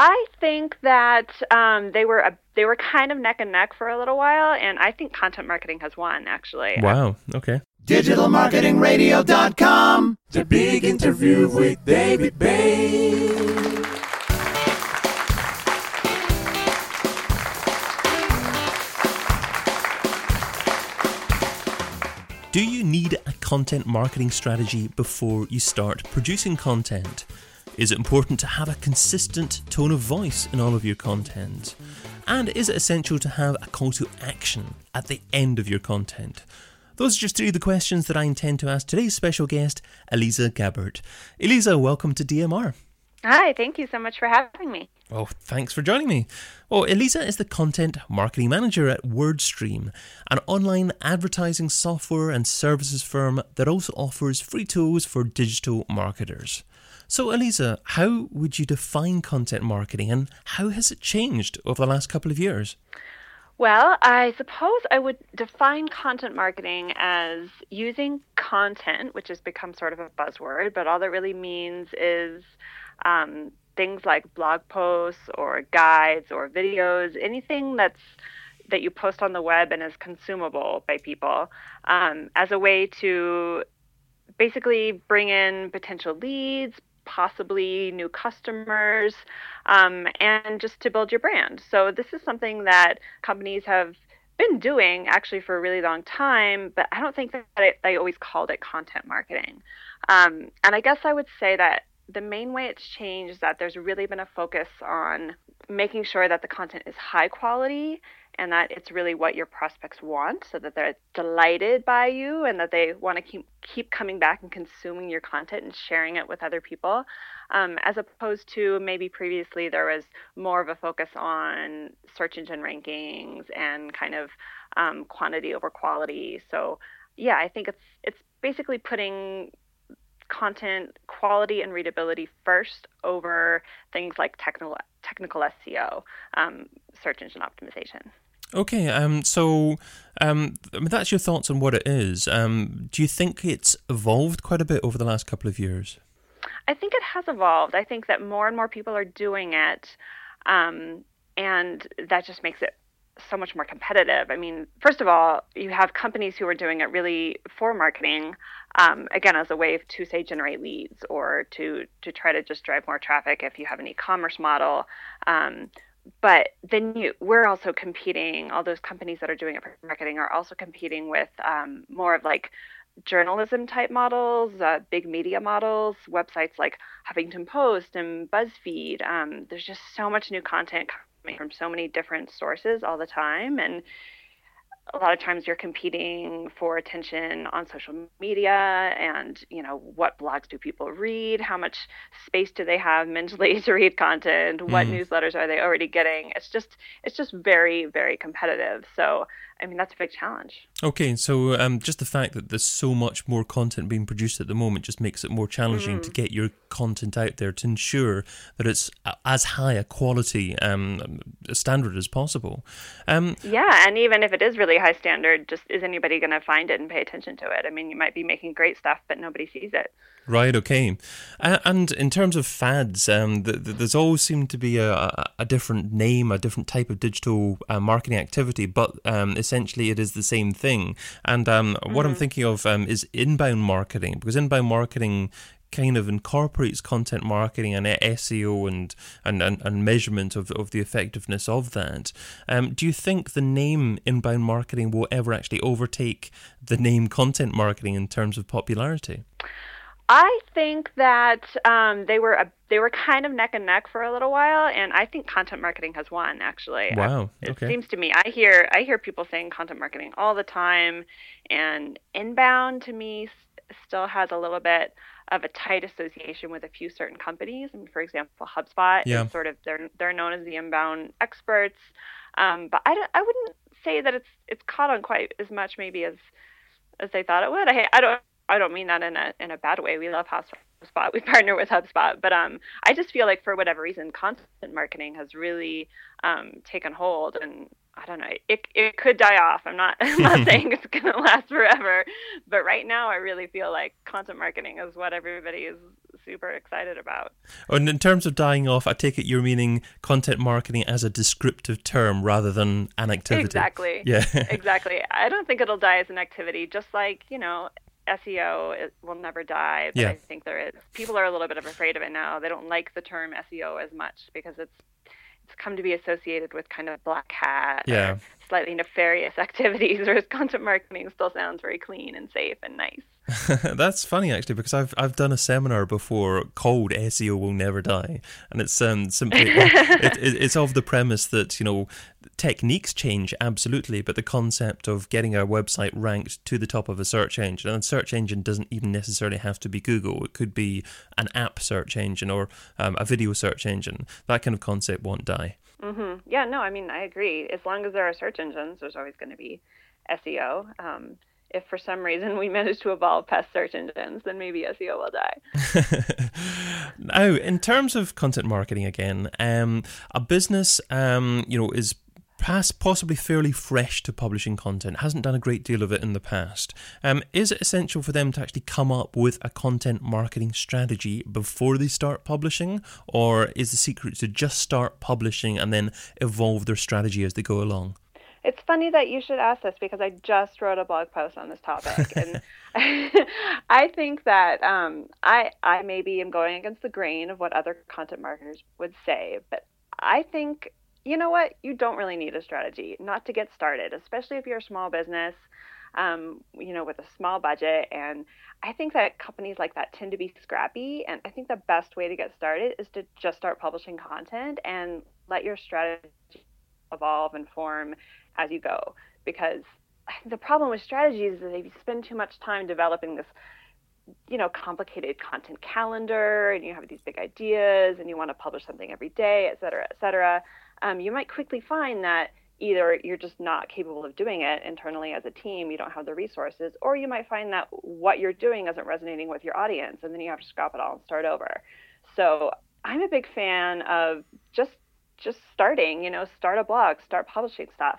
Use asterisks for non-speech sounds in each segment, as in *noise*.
I think that um, they were a, they were kind of neck and neck for a little while, and I think content marketing has won. Actually, Wow. Okay. digitalmarketingradio.com. The big interview with David Bain. Do you need a content marketing strategy before you start producing content? Is it important to have a consistent tone of voice in all of your content? And is it essential to have a call to action at the end of your content? Those are just three of the questions that I intend to ask today's special guest, Elisa Gabbert. Elisa, welcome to DMR. Hi, thank you so much for having me. Oh, thanks for joining me. Well, Elisa is the content marketing manager at WordStream, an online advertising software and services firm that also offers free tools for digital marketers. So, Elisa, how would you define content marketing and how has it changed over the last couple of years? Well, I suppose I would define content marketing as using content, which has become sort of a buzzword, but all that really means is um, things like blog posts or guides or videos, anything that's that you post on the web and is consumable by people, um, as a way to basically bring in potential leads, possibly new customers, um, and just to build your brand. So this is something that companies have been doing actually for a really long time, but I don't think that they always called it content marketing. Um, and I guess I would say that the main way it's changed is that there's really been a focus on making sure that the content is high quality and that it's really what your prospects want so that they're delighted by you and that they want to keep keep coming back and consuming your content and sharing it with other people um, as opposed to maybe previously there was more of a focus on search engine rankings and kind of um, quantity over quality so yeah i think it's it's basically putting content quality and readability first over things like technical technical SEO, um, search engine optimization. Okay, um, so um, I mean, that's your thoughts on what it is. Um, do you think it's evolved quite a bit over the last couple of years? I think it has evolved. I think that more and more people are doing it, um, and that just makes it so much more competitive. I mean, first of all, you have companies who are doing it really for marketing, um, again, as a way to say generate leads or to to try to just drive more traffic if you have an e-commerce model. Um, but then you, we're also competing. All those companies that are doing it for marketing are also competing with um, more of like journalism type models, uh, big media models, websites like Huffington Post and BuzzFeed. Um, there's just so much new content coming from so many different sources all the time, and a lot of times you're competing for attention on social media and you know what blogs do people read? How much space do they have mentally *laughs* to read content? What Mm. newsletters are they already getting? It's just it's just very very competitive. So i mean that's a big challenge. Okay, so um, just the fact that there's so much more content being produced at the moment just makes it more challenging to get your content out there to ensure that it's as high a quality um, standard as possible. Um, yeah and even if it is really high standard just is anybody going to find it and pay attention to it? I mean you might be making great stuff but nobody sees it Right. Okay. Uh, and in terms of fads, um, th- th- there's always seemed to be a, a- different name, a different type of digital uh, marketing activity, but um, essentially it is the same thing. And um, what I'm thinking of um, is inbound marketing, because inbound marketing kind of incorporates content marketing and SEO and and, and, and measurement of, of the effectiveness of that. Um, do you think the name inbound marketing will ever actually overtake the name content marketing in terms of popularity? I think that um, they were a, they were kind of neck and neck for a little while, and I think content marketing has won. Actually, Wow, it okay. seems to me. I hear I hear people saying content marketing all the time, and inbound to me still has a little bit of a tight association with a few certain companies. And for example, HubSpot Yeah. is sort of they're they're known as the inbound experts, um, but I, don't- I wouldn't say that it's it's caught on quite as much maybe as as they thought it would. I I don't I don't mean that in a in a bad way. We love HubSpot. *laughs* We partner with HubSpot, but um, I just feel like for whatever reason, content marketing has really um, taken hold, and I don't know. It it could die off. I'm not *laughs* I'm not *laughs* saying it's gonna last forever, but right now I really feel like content marketing is what everybody is super excited about. And in terms of dying off, I take it you're meaning content marketing as a descriptive term rather than an activity. Exactly. Yeah. exactly. I don't think it'll die as an activity, just like, you know, SEO it will never die, but yeah. I think there is. People are a little bit of afraid of it now. They don't like the term SEO as much because it's it's come to be associated with kind of black hat yeah. Slightly nefarious *laughs* activities, whereas content marketing still sounds very clean and safe and nice. *laughs* That's funny actually because I've I've done a seminar before called SEO will never die, and it's um simply *laughs* it, it, it's of the premise that you know techniques change absolutely, but the concept of getting a website ranked to the top of a search engine, and a search engine doesn't even necessarily have to be Google. It could be an app search engine or um, a video search engine. That kind of concept won't die. Mm-hmm. Yeah, no, I mean I agree. As long as there are search engines, there's always going to be SEO. Um, if for some reason we *laughs* manage to evolve past search engines, then maybe SEO will die. *laughs* now, in terms of content marketing, again, um, a business, um, you know, is possibly fairly fresh to publishing content, hasn't done a great deal of it in the past. Um, is it essential for them to actually come up with a content marketing strategy before they start publishing, or is the secret to just start publishing and then evolve their strategy as they go along? It's funny that you should ask this because I just wrote a blog post on this topic, and *laughs* I think that um, I I maybe am going against the grain of what other content marketers would say, but I think you know what you don't really need a strategy not to get started, especially if you're a small business, um, you know, with a small budget. And I think that companies like that tend to be scrappy, and I think the best way to get started is to just start publishing content and let your strategy evolve and form as you go because the problem with strategies is that if you spend too much time developing this you know complicated content calendar and you have these big ideas and you want to publish something every day et cetera et cetera um, you might quickly find that either you're just not capable of doing it internally as a team you don't have the resources or you might find that what you're doing isn't resonating with your audience and then you have to scrap it all and start over. So i'm a big fan of just just starting you know start a blog start publishing stuff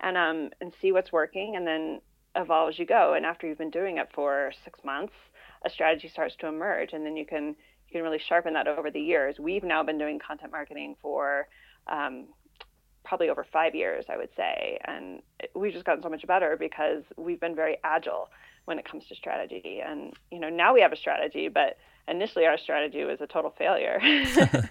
and um and see what's working and then evolve as you go. And after you've been doing it for six months a strategy starts to emerge and then you can you can really sharpen that over the years. We've now been doing content marketing for um, probably over five years i would say and we've just gotten so much better because we've been very agile when it comes to strategy and you know now we have a strategy but initially our strategy was a total failure *laughs* *laughs*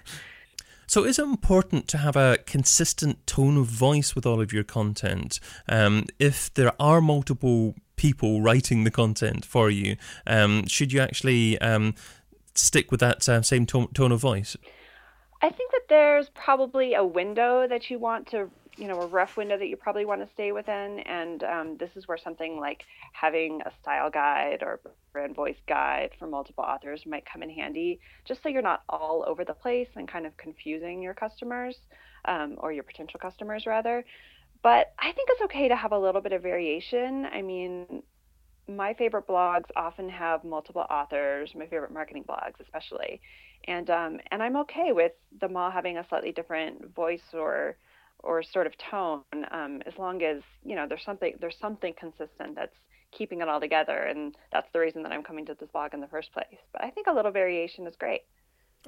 So, is it important to have a consistent tone of voice with all of your content? Um, if there are multiple people writing the content for you, um, should you actually um, stick with that uh, same tone, tone of voice? I think that there's probably a window that you want to you know a rough window that you probably want to stay within and um, this is where something like having a style guide or brand voice guide for multiple authors might come in handy just so you're not all over the place and kind of confusing your customers um, or your potential customers rather. But i think it's okay to have a little bit of variation. I mean my favorite blogs often have multiple authors my favorite marketing blogs especially and um, and i'm okay with them all having a slightly different voice or or sort of tone um, as long as you know there's something there's something consistent that's keeping it all together and that's the reason that i'm coming to this blog in the first place. But i think a little variation is great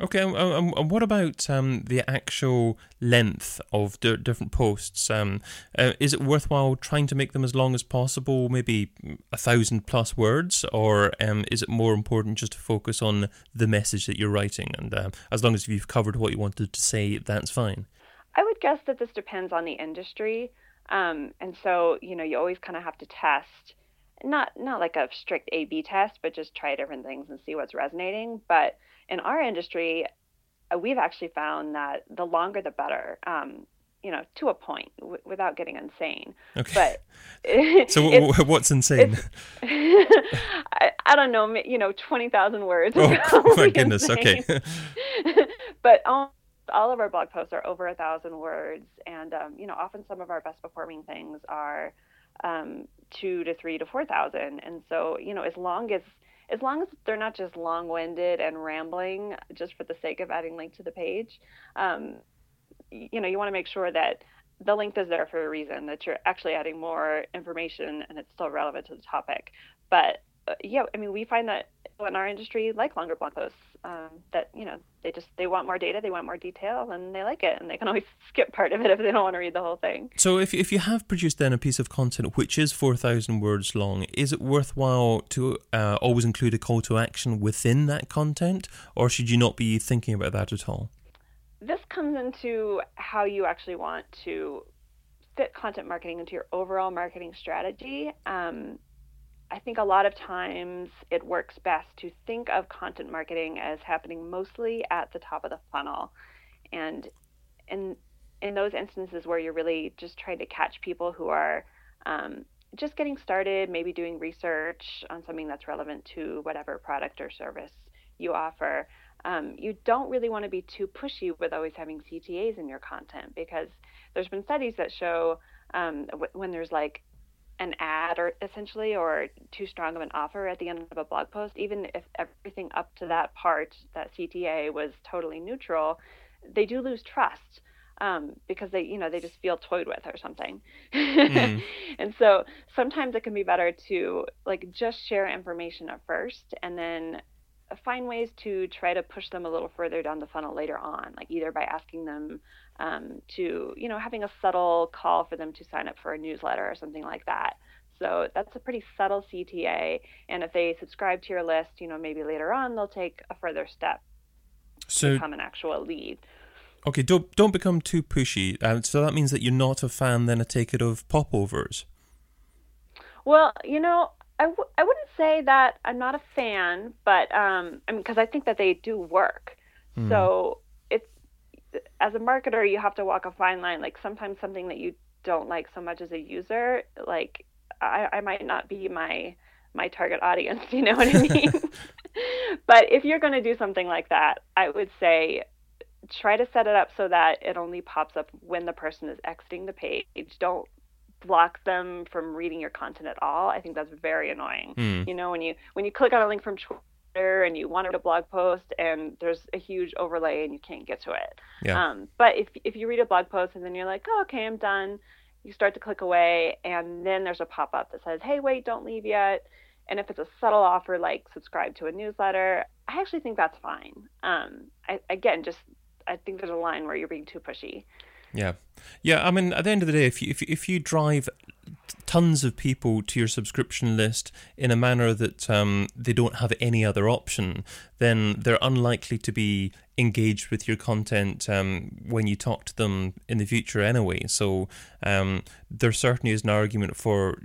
Okay, and um, um, what about um, the actual length of the different posts? Um, uh, is it worthwhile trying to make them as long as possible, maybe a thousand plus words, or um, is it more important just to focus on the message that you're writing? And uh, as long as you've covered what you wanted to say, that's fine. I would guess that this depends on the industry. Um, and so, you know, you always kind of have to test, not not like a strict A B test, but just try different things and see what's resonating. But in our industry, uh, we've actually found that the longer the better. Um, you know, to a point, w- without getting insane. Okay. But *laughs* so, w- what's insane? *laughs* I, I, don't know. You know, twenty thousand words. Oh *laughs* my goodness! Insane. Okay. but all, all of our blog posts are over a thousand words, and um, you know, often some of our best performing things are um, two to three to four thousand. And so, you know, as long as as long as they're not just long-winded and rambling just for the sake of adding link to the page, um, you know, you want to make sure that the link is there for a reason, that you're actually adding more information and it's still relevant to the topic. But uh, yeah, I mean, we find that in our industry, like longer blog posts, um, that you know they just they want more data, they want more detail, and they like it, and they can always *laughs* skip part of it if they don't want to read the whole thing. So if if you have produced then a piece of content which is four thousand words long, is it worthwhile to uh, always include a call to action within that content, or should you not be thinking about that at all? This comes into how you actually want to fit content marketing into your overall marketing strategy. Um, I think a lot of times it works best to think of content marketing as happening mostly at the top of the funnel. And in, in those instances where you're really just trying to catch people who are um, just getting started, maybe doing research on something that's relevant to whatever product or service you offer, um, you don't really want to be too pushy with always having CTAs in your content because there's been studies that show um, when there's like an ad or essentially or too strong of an offer at the end of a blog post, even if everything up to that part, that CTA was totally neutral, they do lose trust. Um, because they, you know, they just feel toyed with or something. Mm. *laughs* and so sometimes it can be better to like just share information at first and then find ways to try to push them a little further down the funnel later on, like either by asking them um, to, you know, having a subtle call for them to sign up for a newsletter or something like that. So that's a pretty subtle CTA. And if they subscribe to your list, you know, maybe later on they'll take a further step so, to become an actual lead. Okay, don't don't become too pushy. Uh, so that means that you're not a fan, then I take it of popovers. Well, you know, I w- I wouldn't say that I'm not a fan, but um, I mean, because I think that they do work. Mm. So as a marketer, you have to walk a fine line. Like sometimes something that you don't like so much as a user, like I, I might not be my my target audience. *laughs* You know what I mean? *laughs* but if you're going to do something like that, I would say try to set it up so that it only pops up when the person is exiting the page. Don't block them from reading your content at all. I think that's very annoying. Mm. You know, when you when you click on a link from Twitter and you want to read a blog post and there's a huge overlay and you can't get to it. Yeah. Um, but if if you read a blog post and then you're like, oh, okay, I'm done, you start to click away and then there's a pop up that says, hey, wait, don't leave yet. And if it's a subtle offer like subscribe to a newsletter, I actually think that's fine. Um, I, again, just I think there's a line where you're being too pushy. Yeah, yeah. I mean, at the end of the day, if you if if you drive tons of people to your subscription list in a manner that um, they don't have any other option, then they're unlikely to be engaged with your content um, when you talk to them in the future anyway. So um, there certainly is an argument for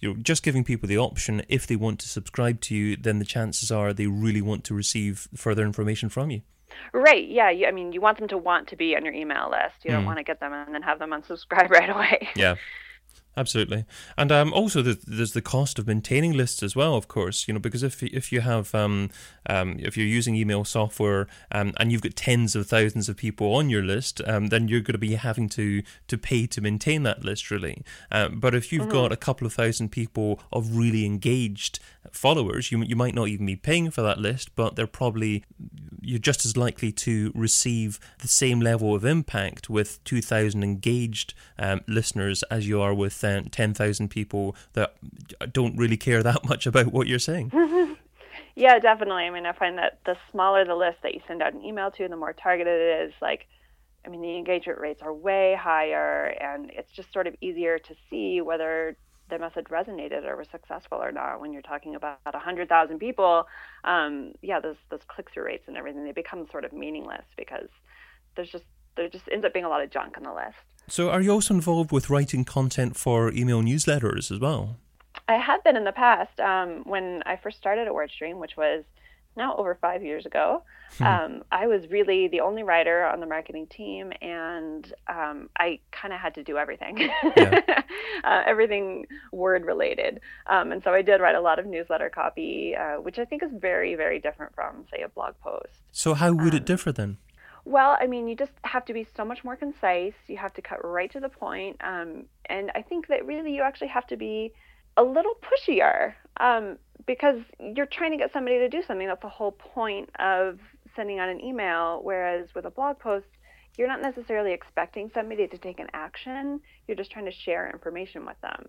you know just giving people the option if they want to subscribe to you, then the chances are they really want to receive further information from you. Right. Yeah. I mean, you want them to want to be on your email list. You don't mm. want to get them and then have them unsubscribe *laughs* right away. Yeah. Absolutely, and um, also the, there's the cost of maintaining lists as well. Of course, you know because if if you have um, um, if you're using email software um, and you've got tens of thousands of people on your list, um, then you're going to be having to to pay to maintain that list really. Um, but if you've mm-hmm. got a couple of thousand people of really engaged followers, you you might not even be paying for that list, but they're probably you're just as likely to receive the same level of impact with 2,000 engaged um, listeners as you are with uh, 10,000 people that don't really care that much about what you're saying. *laughs* yeah, definitely. I mean, I find that the smaller the list that you send out an email to, the more targeted it is. Like, I mean, the engagement rates are way higher, and it's just sort of easier to see whether the message resonated or was successful or not. When you're talking about 100,000 people, um, yeah, those those click through rates and everything they become sort of meaningless because there's just there just ends up being a lot of junk on the list. So, are you also involved with writing content for email newsletters as well? I have been in the past. Um, when I first started at WordStream, which was now over five years ago, hmm. um, I was really the only writer on the marketing team, and um, I kind of had to do everything, *laughs* yeah. uh, everything word related. Um, and so I did write a lot of newsletter copy, uh, which I think is very, very different from, say, a blog post. So, how would it um, differ then? Well, I mean, you just have to be so much more concise. You have to cut right to the point. Um, and I think that really you actually have to be a little pushier um, because you're trying to get somebody to do something. That's the whole point of sending out an email. Whereas with a blog post, you're not necessarily expecting somebody to take an action. You're just trying to share information with them.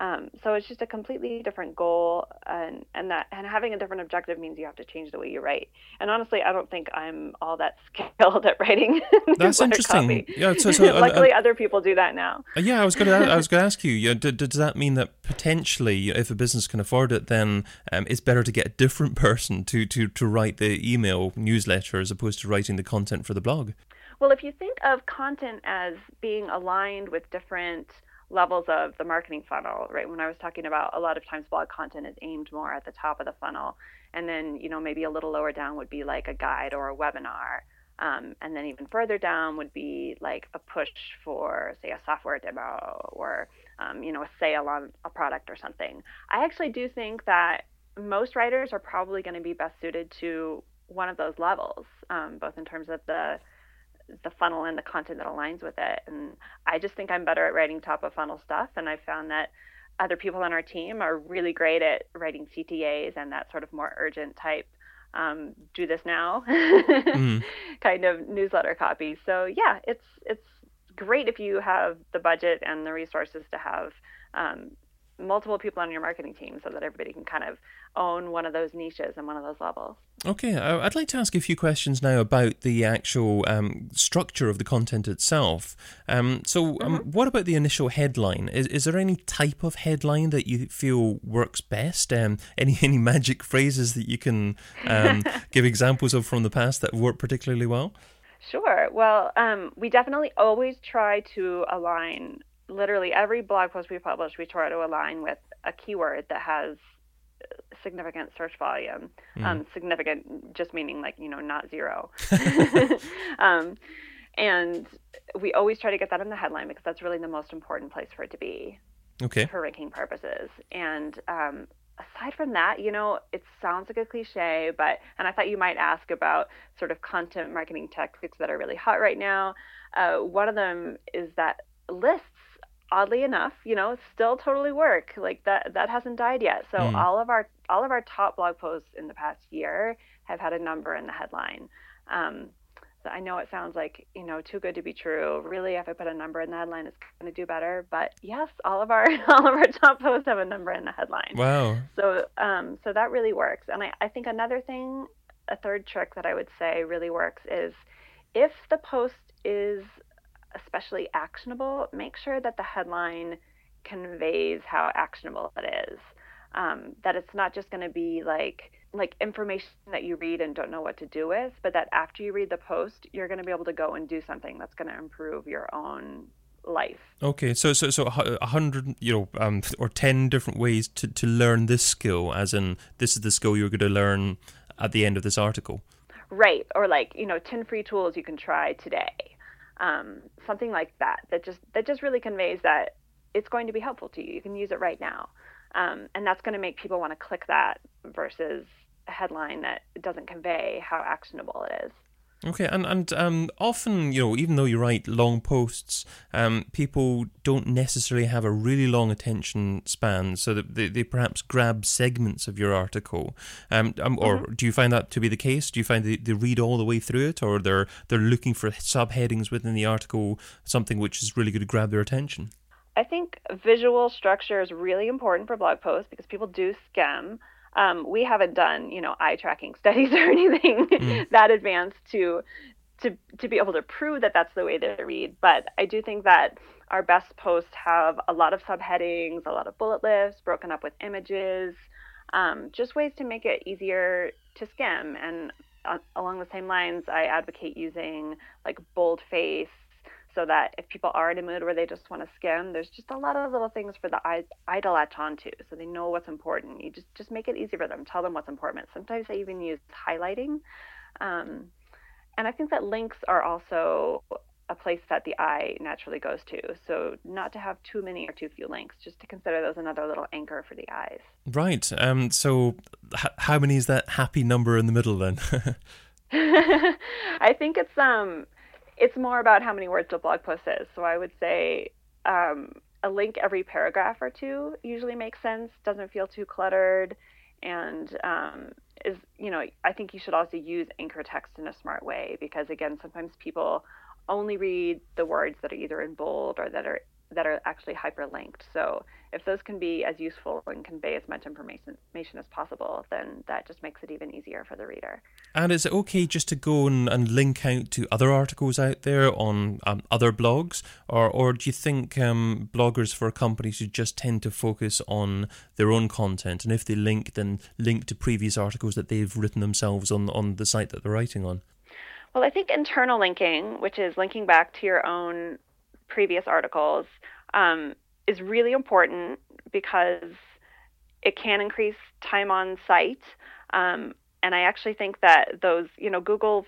Um, so it's just a completely different goal, and and that and having a different objective means you have to change the way you write. And honestly, I don't think I'm all that *laughs* skilled at writing. *laughs* That's interesting. Copy. Yeah. So, so *laughs* luckily, uh, other people do that now. Uh, yeah, I was going to I was going to ask you. Yeah, does that mean that potentially, if a business can afford it, then um, it's better to get a different person to to to write the email newsletter as opposed to writing the content for the blog? Well, if you think of content as being aligned with different levels of the marketing funnel, right? When I was talking about a lot of times blog content is aimed more at the top of the funnel, and then you know maybe a little lower down would be like a guide or a webinar, um, and then even further down would be like a push for say a software demo or um, you know a sale on a product or something. I actually do think that most writers are probably going to be best suited to one of those levels, um, both in terms of the the funnel and the content that aligns with it. And I just think I'm better at writing top of funnel stuff. And I found that other people on our team are really great at writing CTAs and that sort of more urgent type um, do this now *laughs* mm. kind of newsletter copy. So yeah, it's it's great if you have the budget and the resources to have um, multiple people on your marketing team so that everybody can kind of own one of those niches and one of those levels. Okay, I'd like to ask a few questions now about the actual um, structure of the content itself. Um, so, um, mm-hmm. what about the initial headline? Is, is there any type of headline that you feel works best? Um, any *laughs* any magic phrases that you can um, *laughs* give examples of from the past that work particularly well? Sure. Well, um, we definitely always try to align literally every blog post we publish, we try to align with a keyword that has significant search volume. Mm. Um, significant, just meaning like you know not zero. *laughs* *laughs* um, and we always try to get that in the headline because that's really the most important place for it to be. Okay. For ranking purposes, and um, aside from that, you know, it sounds like a cliche, but and I thought you might ask about sort of content marketing tactics that are really hot right now. Uh, one of them is that lists oddly enough, you know, still totally work. Like that that hasn't died yet. So mm. all of our all of our top blog posts in the past year have had a number in the headline. Um, so I know it sounds like you know too good to be true. Really, if I put a number in the headline, it's going to do better. But yes, all of our *laughs* all of our top posts have a number in the headline. Wow. So um, so that really works. And I, I think another thing, a third trick that I would say really works is if the post is especially actionable, make sure that the headline conveys how actionable it is. Um, that it's not just going to be like like information that you read and don't know what to do with, but that after you read the post, you're going to be able to go and do something that's going to improve your own life. Okay, so so so a hundred, you know, um, or ten different ways to to learn this skill, as in this is the skill you're going to learn at the end of this article. Right, or like you know, ten free tools you can try today um, something like that that just that just really conveys that it's going to be helpful to you. You can use it right now, um, and that's going to make people want to click that versus a headline that doesn't convey how actionable it is. Okay, and and um, often, you know, even though you write long posts, um, people don't necessarily have a really long attention span, so that they, they perhaps grab segments of your article. Um, um or mm-hmm. do you find that to be the case? Do you find they, they read all the way through it, or they're they're looking for subheadings within the article, something which is really going to grab their attention? I think visual structure is really important for blog posts because people do skim. Um, we haven't done, you know, eye tracking *laughs* studies or anything mm. that advanced to to to be able to prove that that's the way they read. But I do think that our best posts have a lot of subheadings, a lot of bullet lists broken up with images, um, just ways to make it easier to skim. And uh, along the same lines, I advocate using like boldface so that if people are in a mood where they just want to skim, there's just a lot of little things for the eye, eye to latch onto, so they know what's important. You just just make it easy for them. Tell them what's important. Sometimes I even use highlighting, um, and I think that links are also a place that the eye naturally goes to. So not to have too many or too few links, just to consider those another little anchor for the eyes. Right. Um. So h- how many is that happy number in the middle then? *laughs* *laughs* I think it's um it's more about how many words a blog post is. So I would say um, a link every paragraph or two usually makes sense, doesn't feel too cluttered, and um, is, you know, I think you should also use anchor text in a smart way because, again, sometimes people only read the words that are either in bold or that are that are actually hyperlinked. So if those can be as useful and convey as much information, information as possible, then that just makes it even easier for the reader. And is it okay just to go and, and link out to other articles out there on um, other blogs? Or, or do you think um, bloggers for companies should just tend to focus on their own content? And if they link, then link to previous articles that they've written themselves on, on the site that they're writing on? Well, I think internal linking, which is linking back to your own previous articles, um, is really important because it can increase time on site. Um, and I actually think that those, you know, Google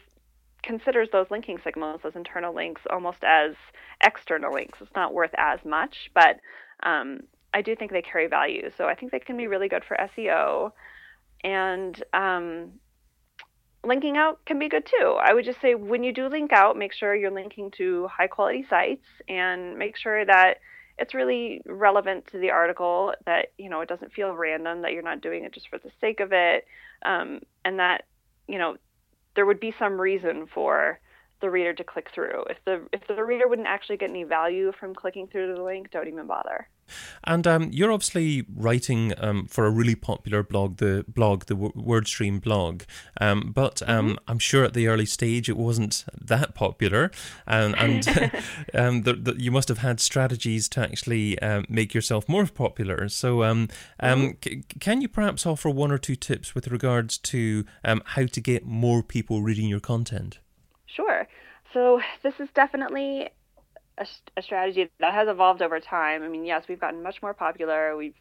considers those linking signals, those internal links, almost as external links. It's not worth as much, but um, I do think they carry value. So I think they can be really good for SEO. And um, linking out can be good too. I would just say when you do link out, make sure you're linking to high quality sites and make sure that it's really relevant to the article that you know it doesn't feel random that you're not doing it just for the sake of it um, and that you know there would be some reason for the reader to click through if the if the reader wouldn't actually get any value from clicking through the link don't even bother and um, you're obviously writing um, for a really popular blog, the blog, the WordStream blog. Um, but um, mm-hmm. I'm sure at the early stage it wasn't that popular, and, and *laughs* *laughs* um, the, the, you must have had strategies to actually um, make yourself more popular. So, mm-hmm. c- can you perhaps offer one or two tips with regards to how to get more people reading your content? Sure. So this is definitely a, a strategy that has evolved over time. I mean, yes, we've gotten much more popular. We've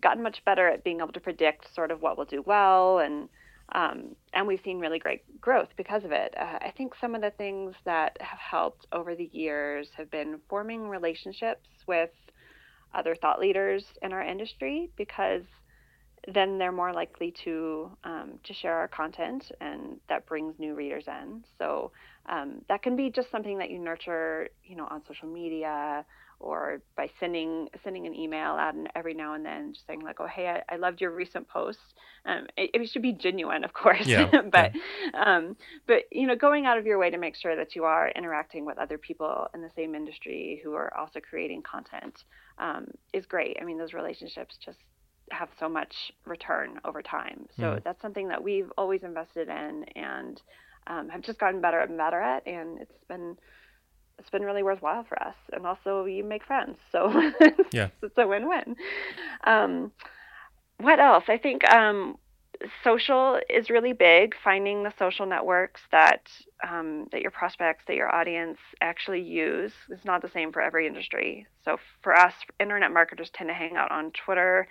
gotten much better at being able to predict sort of what will do well, and um, and we've seen really great growth because of it. Uh, I think some of the things that have helped over the years have been forming relationships with other thought leaders in our industry because then they're more likely to um, to share our content, and that brings new readers in. So um, that can be just something that you nurture, you know, on social media or by sending sending an email out and every now and then just saying like, oh hey, I, I loved your recent post. Um, it, it, should be genuine, of course, yeah, *laughs* but yeah. Um, but you know, going out of your way to make sure that you are interacting with other people in the same industry who are also creating content um, is great. I mean, those relationships just have so much return over time. So mm. that's something that we've always invested in and um, have just gotten better and better at, and it's been it's been really worthwhile for us. And also, you make friends, so *laughs* yeah, it's a win-win. Um, what else? I think um, social is really big. Finding the social networks that um, that your prospects, that your audience actually use is not the same for every industry. So for us, internet marketers tend to hang out on Twitter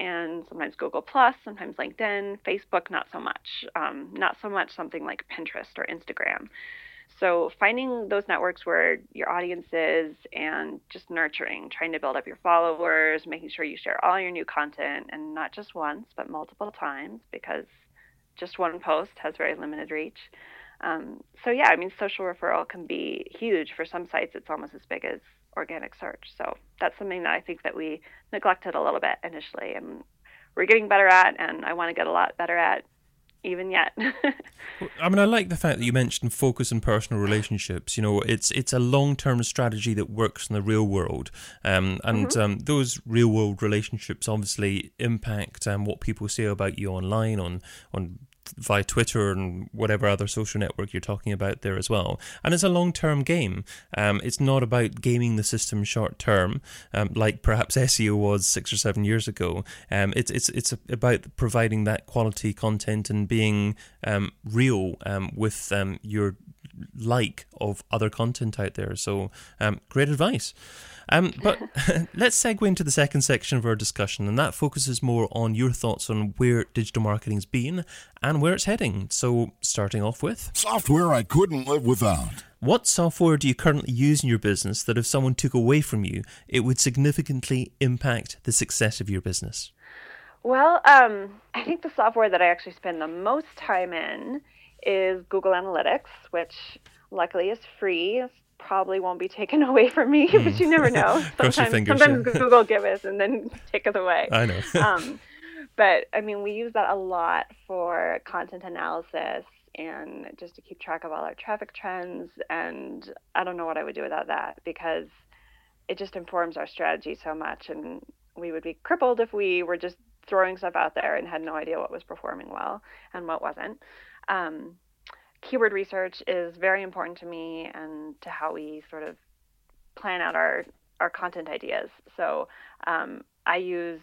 and sometimes Google Plus, sometimes LinkedIn, Facebook, not so much. Um, not so much something like Pinterest or Instagram. So finding those networks where your audience is and just nurturing, trying to build up your followers, making sure you share all your new content and not just once, but multiple times because just one post has very limited reach. Um, so yeah, I mean, social referral can be huge. For some sites, it's almost as big as organic search. So that's something that I think that we neglected a little bit initially, and we're getting better at, and I want to get a lot better at even yet. *laughs* I mean, I like the fact that you mentioned focus on personal relationships. You know, it's it's a long term strategy that works in the real world, um, and mm-hmm. um, those real world relationships obviously impact um, what people say about you online on on via Twitter and whatever other social network you're talking about there as well. And it's a long term game. Um, it's not about gaming the system short term, um, like perhaps *laughs* SEO was six or seven years ago. Um, it's it's it's about providing that quality content and being um, real um, with um, your like of other content out there. So great advice. Um, but *laughs* *laughs* let's segue into the second section of our discussion, and that focuses more on your thoughts on where digital marketing's been and where it's heading. So, starting off with software I couldn't live without. What software do you currently use in your business that if someone took away from you, it would significantly impact the success of your business? Well, um, I think the software that I actually spend the most time in is Google Analytics, which luckily is free probably won't be taken *laughs* away from me, mm. but you never know. *laughs* sometimes, fingers, sometimes yeah. Google give us and then take us away. I know. *laughs* um, but I mean, we use that a lot for content analysis and just to keep track of all our traffic trends. And I don't know what I would do without that because it just informs our strategy so much, and we would be crippled if we were just throwing stuff out there and had no idea what was performing well and what wasn't. Um, keyword research is very important to me and to how we sort of plan out our our content ideas. So um, I use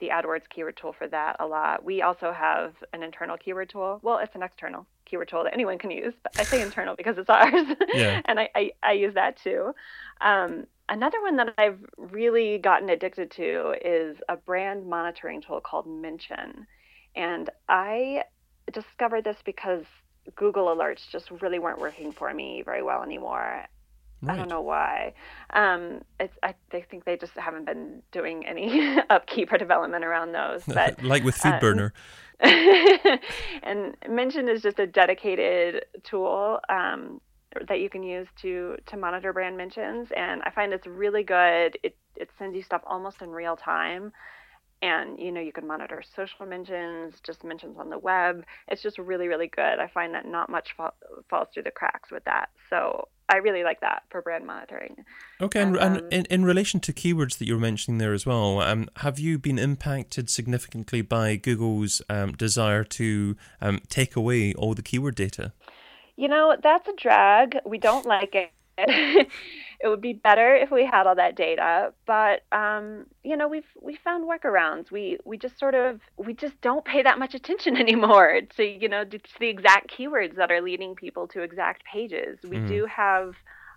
the AdWords keyword tool for that a lot. We also have an internal keyword tool. Well, it's an external keyword tool that anyone can use, but I say internal *laughs* because it's ours. Yeah. *laughs* and I, I, I, use that too. Um, another one that I've really gotten addicted to is a brand monitoring tool called Mention. And I discovered this because Google alerts just really weren't working for me very well anymore. Right. I don't know why. Um, I, I think they just haven't been doing any *laughs* upkeep or development around those. *laughs* But like with FeedBurner. Um, *laughs* and Mention is just a dedicated tool um, that you can use to to monitor brand mentions, and I find it's really good. It it sends you stuff almost in real time and you know you can monitor social mentions just mentions on the web. It's just really really good. I find that not much fa- falls through the cracks with that. So i really like that for brand monitoring. Okay and, um, and in, in relation to keywords that you were mentioning there as well um, have you been impacted significantly by google's um, desire to um, take away all the keyword data? You know that's a drag. We don't like it *laughs* it would be better if we had all that data but um, you know we've we found workarounds we we just sort of we just don't pay that much attention *laughs* anymore to you know to, the exact keywords that are leading people to exact pages we mm. do have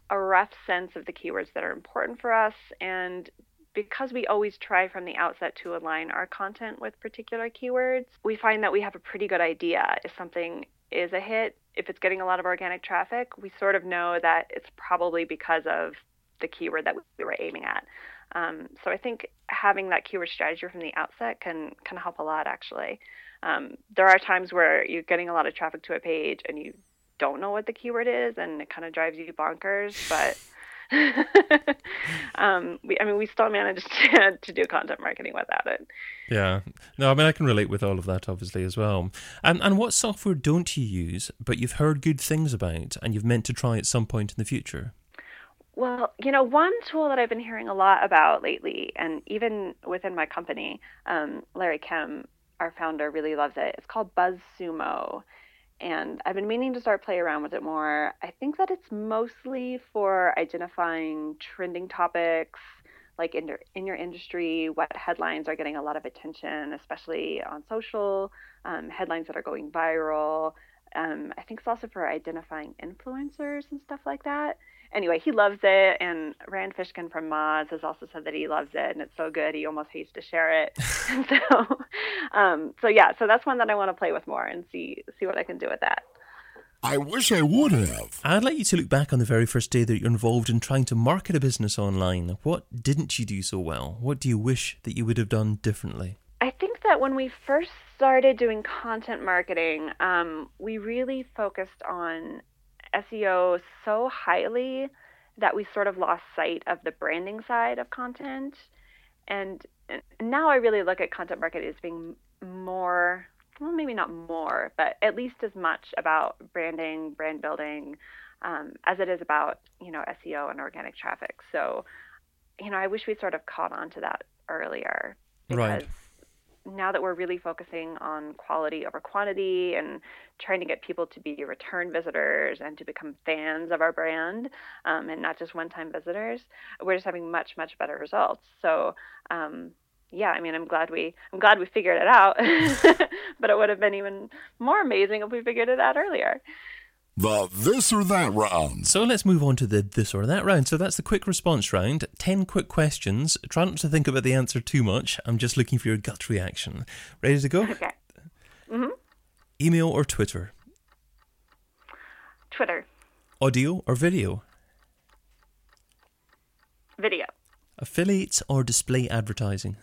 a rough sense of the keywords that are important for us and because we always try from the outset to align our content with particular keywords, we find that we have a pretty good idea if something is a hit if it's getting a lot of organic traffic, we sort of know that it's probably because of the keyword that we were aiming at. Um, so I think having that keyword strategy from the outset can can help a lot. Actually, um, there are times where you're getting a lot of traffic to a page and you don't know what the keyword is, and it kind of drives you bonkers. But *laughs* um, we, I mean, we still managed *laughs* to, to do content marketing without it. Yeah. No, I mean, I can relate with all of that, obviously, as well. And, and what software don't you use, but you've heard good things about and you've meant to try at some point in the future? Well, you know, one tool that I've been hearing a lot about lately, and even within my company, um, Larry Kim, our founder, really loves it. It's called BuzzSumo and I've been meaning to start play around with it more. I think that it's mostly for identifying trending topics, like in your, in your industry, what headlines are getting a lot of attention, especially on social, um, headlines that are going viral. Um, I think it's also for identifying influencers and stuff like that anyway, he loves it. And Rand Fishkin from Moz has also said that he loves it and it's so good he almost hates to share it. *laughs* *laughs* so, um, so yeah, so that's one that I want to play with more and see see what I can do with that. I wish I would have. I'd like you to look back on the very first day that you're involved in trying to market a business online. What didn't you do so well? What do you wish that you would have done differently? I think that when we first started doing content marketing, um, we really focused on SEO so highly that we sort of lost sight of the branding side of content. And, and now I really look at content marketing as being more, well, maybe not more, but at least as much about branding, brand building, um, as it is about, you know, SEO and organic traffic. So, you know, I wish we sort of caught on to that earlier. Because right now that we're really focusing on quality over quantity and trying to get people to be return visitors and to become fans of our brand um, and not just one-time visitors, we're just having much much better results. So. Um, yeah, I mean, I'm glad we I'm glad we figured it out, *laughs* but it would have been even more amazing if we figured it out earlier the this or that round. So let's move on to the this or that round. So that's the quick response round. 10 quick questions. Try not to think about the answer too much. I'm just looking for your gut reaction. Ready to go? Okay. Mhm. Email or Twitter? Twitter. Audio or video? Video. Affiliates or display advertising?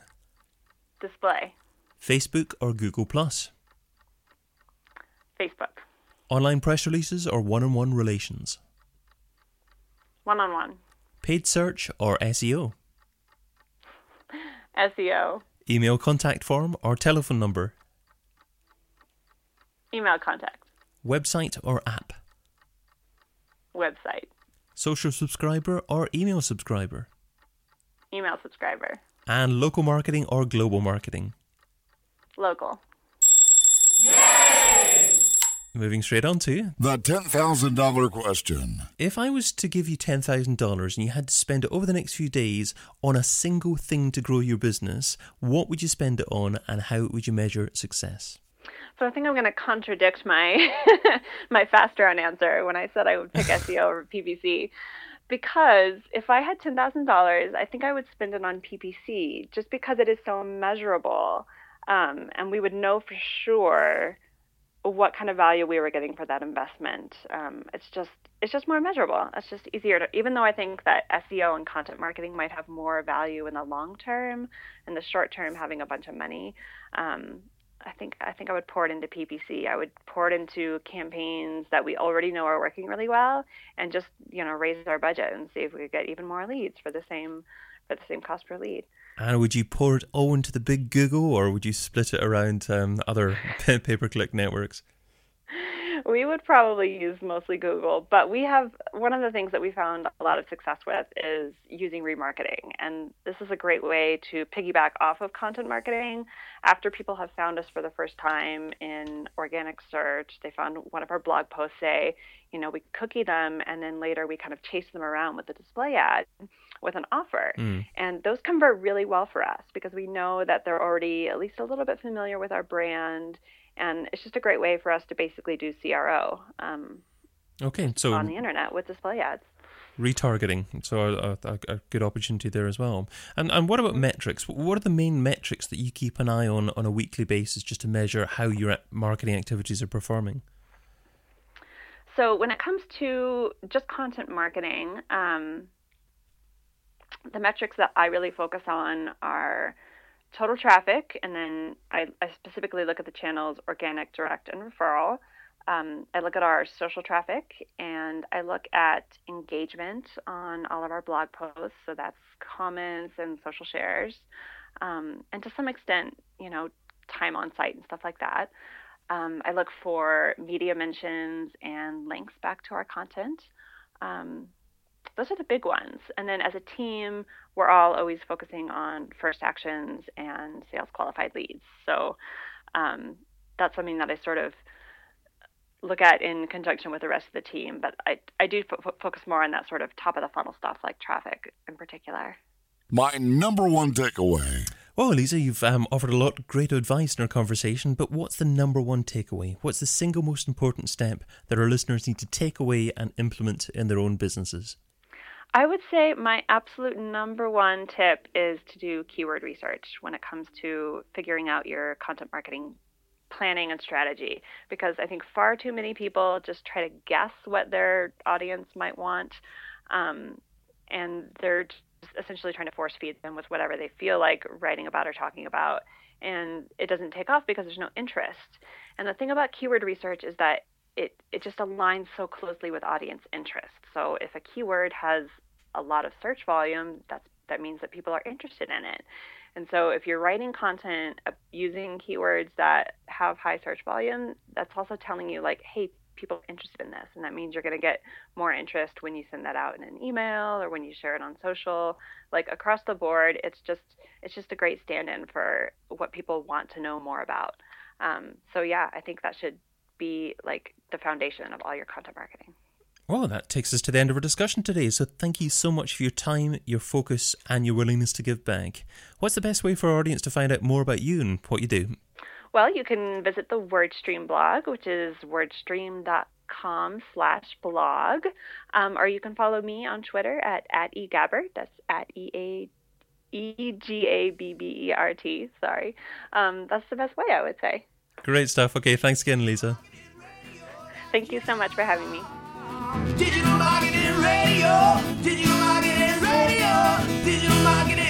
Display. Facebook or Google Plus? Facebook. Online press releases or one on one relations? One on one. Paid search or SEO? SEO. Email contact form or telephone number? Email contact. Website or app? Website. Social subscriber or email subscriber? email subscriber. And local marketing or global marketing? Local. Moving straight on to The $10,000 question. If I was to give you $10,000 and you had to spend it over the next few days on a single thing to grow your business, what would you spend it on and how would you measure success? So I think I'm going to contradict my *laughs* my faster on answer when I said I would pick *laughs* SEO over PPC because if I had $10,000, I think I would spend it on PPC just because it is so measurable. Um, and we would know for sure what kind of value we were getting for that investment. Um, it's just it's just more measurable. It's just easier to even though I think that SEO and content marketing might have more value in the long term, in the short term having a bunch of money. Um, I think I think I would pour it into PPC. I would pour it into campaigns that we already know are working really well, and just you know raise our budget and see if we could get even more leads for the same for the same cost per lead. And would you pour it all into the big Google, or would you split it around um, other *laughs* pay per click networks? We would probably use mostly Google, but we have one of the things that we found a lot of success with is using remarketing. And this is a great way to piggyback off of content marketing. After people have found us for the first time in organic search, they found one of our blog posts, say, you know, we cookie them and then later we kind of chase them around with a display ad with an offer. Mm. And those convert really well for us because we know that they're already at least a little bit familiar with our brand and it's just a great way for us to basically do CRO. Um, okay, so on the internet with display ads. Retargeting, so a, a, a, good opportunity there as well. And and what about metrics? What are the main metrics that you keep an eye on on a weekly basis just to measure how your marketing activities are performing? So when it comes to just content marketing, um, the metrics that I really focus on are total traffic, and then I, I specifically look at the channels organic, direct, and referral. Um, I look at our social traffic and I look at engagement on all of our blog posts. So that's comments and social shares. Um, and to some extent, you know, time on site and stuff like that. Um, I look for media mentions and links back to our content. Um, those are the big ones. And then as a team, we're all always focusing on first actions and sales qualified leads. So um, that's something that I sort of look at in conjunction with the rest of the team. But I, I do f- focus more on that sort of top of the funnel stuff like traffic in particular. My number one takeaway. Well, Elisa, you've um, offered a lot of great advice in our conversation, but what's the number one takeaway? What's the single most important step that our listeners need to take away and implement in their own businesses? I would say my absolute number one tip is to do keyword research when it comes to figuring out your content marketing planning and strategy because I think far too many people just try to guess what their audience might want. Um, and they're essentially trying to force feed them with whatever they feel like writing about or talking about. And it doesn't take off because there's no interest. And the thing about keyword research is that it, it just aligns so closely with audience interest. So if a keyword has a lot of search volume, that's that means that people are interested in it. And so if you're writing content using keywords that have high search volume, that's also telling you like, hey, people are interested in this. And that means you're going to get more interest when you send that out in an email or when you share it on social. Like across the board, it's just it's just a great stand-in for what people want to know more about. Um, so yeah, I think that should be like the foundation of all your content marketing. Well, that takes us to the end of our discussion today. So thank you so much for your time, your focus, and your willingness to give back. What's the best way for our audience to find out more about you and what you do? Well, you can visit the WordStream blog, which is wordstream.com slash blog. Um, or you can follow me on Twitter at, at egabbert. That's at E-A E G A B B E R T. Sorry. Um, that's the best way, I would say. Great stuff. Okay, thanks again, Elisa. Thank you so much for having me. Digital Marketing Radio, Digital Marketing Radio, Digital Marketing